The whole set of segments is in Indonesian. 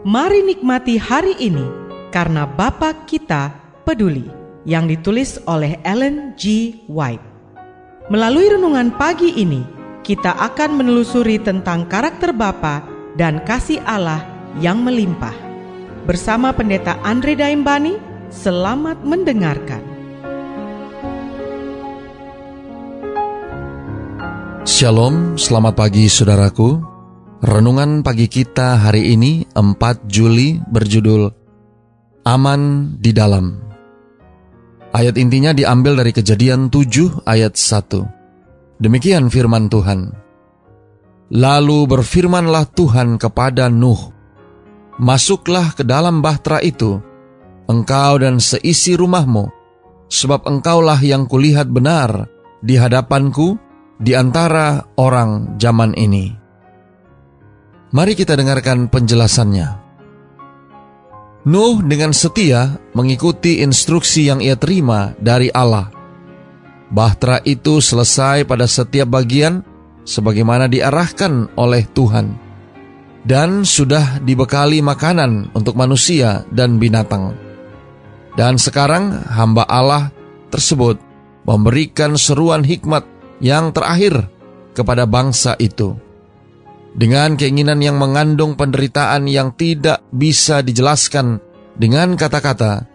Mari nikmati hari ini karena Bapa kita peduli yang ditulis oleh Ellen G. White. Melalui renungan pagi ini, kita akan menelusuri tentang karakter Bapa dan kasih Allah yang melimpah. Bersama Pendeta Andre Daimbani, selamat mendengarkan. Shalom, selamat pagi saudaraku. Renungan pagi kita hari ini 4 Juli berjudul Aman di Dalam. Ayat intinya diambil dari kejadian 7 ayat 1. Demikian firman Tuhan. Lalu berfirmanlah Tuhan kepada Nuh, Masuklah ke dalam bahtera itu, engkau dan seisi rumahmu, sebab engkaulah yang kulihat benar di hadapanku di antara orang zaman ini. Mari kita dengarkan penjelasannya. Nuh dengan setia mengikuti instruksi yang ia terima dari Allah. Bahtera itu selesai pada setiap bagian sebagaimana diarahkan oleh Tuhan. Dan sudah dibekali makanan untuk manusia dan binatang. Dan sekarang hamba Allah tersebut memberikan seruan hikmat yang terakhir kepada bangsa itu dengan keinginan yang mengandung penderitaan yang tidak bisa dijelaskan dengan kata-kata,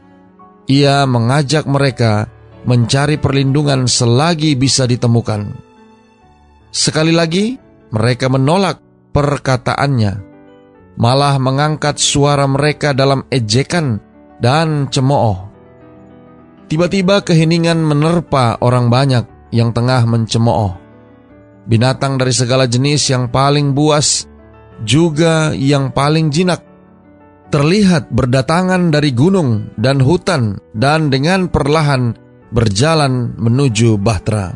ia mengajak mereka mencari perlindungan selagi bisa ditemukan. Sekali lagi, mereka menolak perkataannya, malah mengangkat suara mereka dalam ejekan dan cemooh. Tiba-tiba keheningan menerpa orang banyak yang tengah mencemooh binatang dari segala jenis yang paling buas, juga yang paling jinak, terlihat berdatangan dari gunung dan hutan dan dengan perlahan berjalan menuju Bahtera.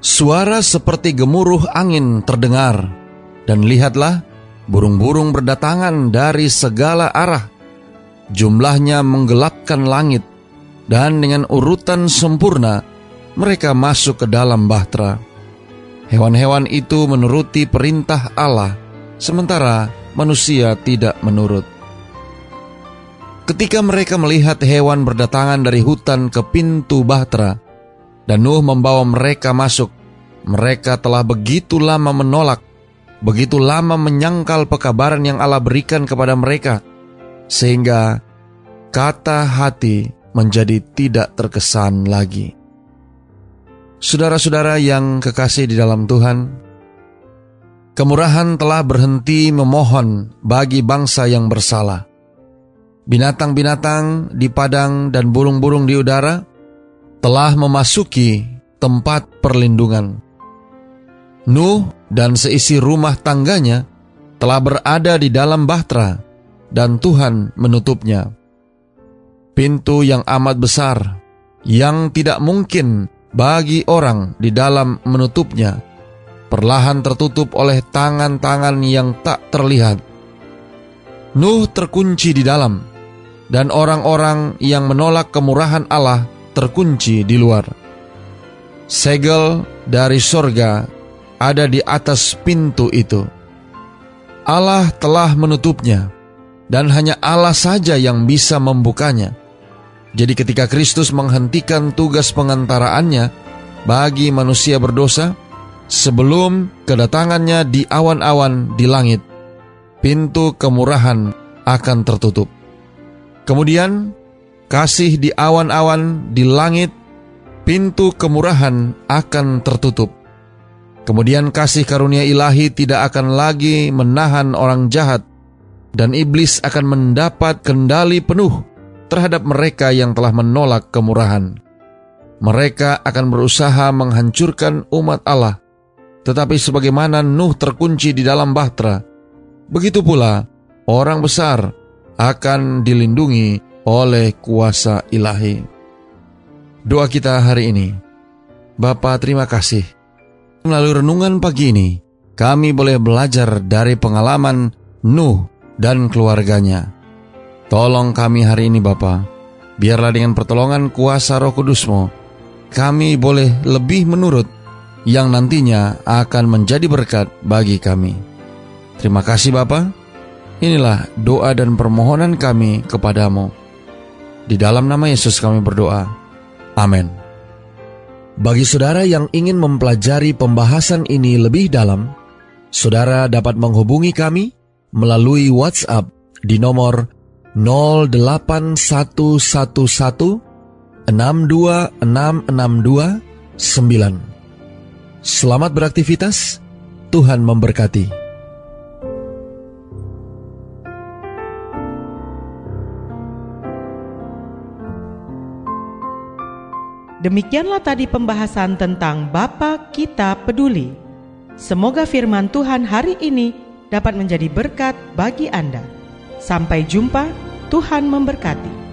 Suara seperti gemuruh angin terdengar, dan lihatlah, burung-burung berdatangan dari segala arah. Jumlahnya menggelapkan langit, dan dengan urutan sempurna, mereka masuk ke dalam Bahtera. Hewan-hewan itu menuruti perintah Allah, sementara manusia tidak menurut. Ketika mereka melihat hewan berdatangan dari hutan ke pintu Bahtera, dan Nuh membawa mereka masuk, mereka telah begitu lama menolak, begitu lama menyangkal pekabaran yang Allah berikan kepada mereka, sehingga kata hati menjadi tidak terkesan lagi. Saudara-saudara yang kekasih di dalam Tuhan, kemurahan telah berhenti memohon bagi bangsa yang bersalah. Binatang-binatang di padang dan burung-burung di udara telah memasuki tempat perlindungan. Nuh dan seisi rumah tangganya telah berada di dalam bahtera dan Tuhan menutupnya. Pintu yang amat besar yang tidak mungkin bagi orang di dalam menutupnya, perlahan tertutup oleh tangan-tangan yang tak terlihat. Nuh terkunci di dalam, dan orang-orang yang menolak kemurahan Allah terkunci di luar. Segel dari sorga ada di atas pintu itu. Allah telah menutupnya, dan hanya Allah saja yang bisa membukanya. Jadi ketika Kristus menghentikan tugas pengantaraannya bagi manusia berdosa, sebelum kedatangannya di awan-awan di langit, pintu kemurahan akan tertutup. Kemudian, kasih di awan-awan di langit, pintu kemurahan akan tertutup. Kemudian kasih karunia ilahi tidak akan lagi menahan orang jahat, dan iblis akan mendapat kendali penuh terhadap mereka yang telah menolak kemurahan. Mereka akan berusaha menghancurkan umat Allah, tetapi sebagaimana Nuh terkunci di dalam bahtera, begitu pula orang besar akan dilindungi oleh kuasa ilahi. Doa kita hari ini, Bapa terima kasih. Melalui renungan pagi ini, kami boleh belajar dari pengalaman Nuh dan keluarganya. Tolong kami hari ini Bapa, biarlah dengan pertolongan kuasa roh kudusmu, kami boleh lebih menurut yang nantinya akan menjadi berkat bagi kami. Terima kasih Bapa. Inilah doa dan permohonan kami kepadamu. Di dalam nama Yesus kami berdoa. Amin. Bagi saudara yang ingin mempelajari pembahasan ini lebih dalam, saudara dapat menghubungi kami melalui WhatsApp di nomor 08111 62662 9. Selamat beraktivitas, Tuhan memberkati. Demikianlah tadi pembahasan tentang Bapa Kita Peduli. Semoga firman Tuhan hari ini dapat menjadi berkat bagi Anda. Sampai jumpa, Tuhan memberkati.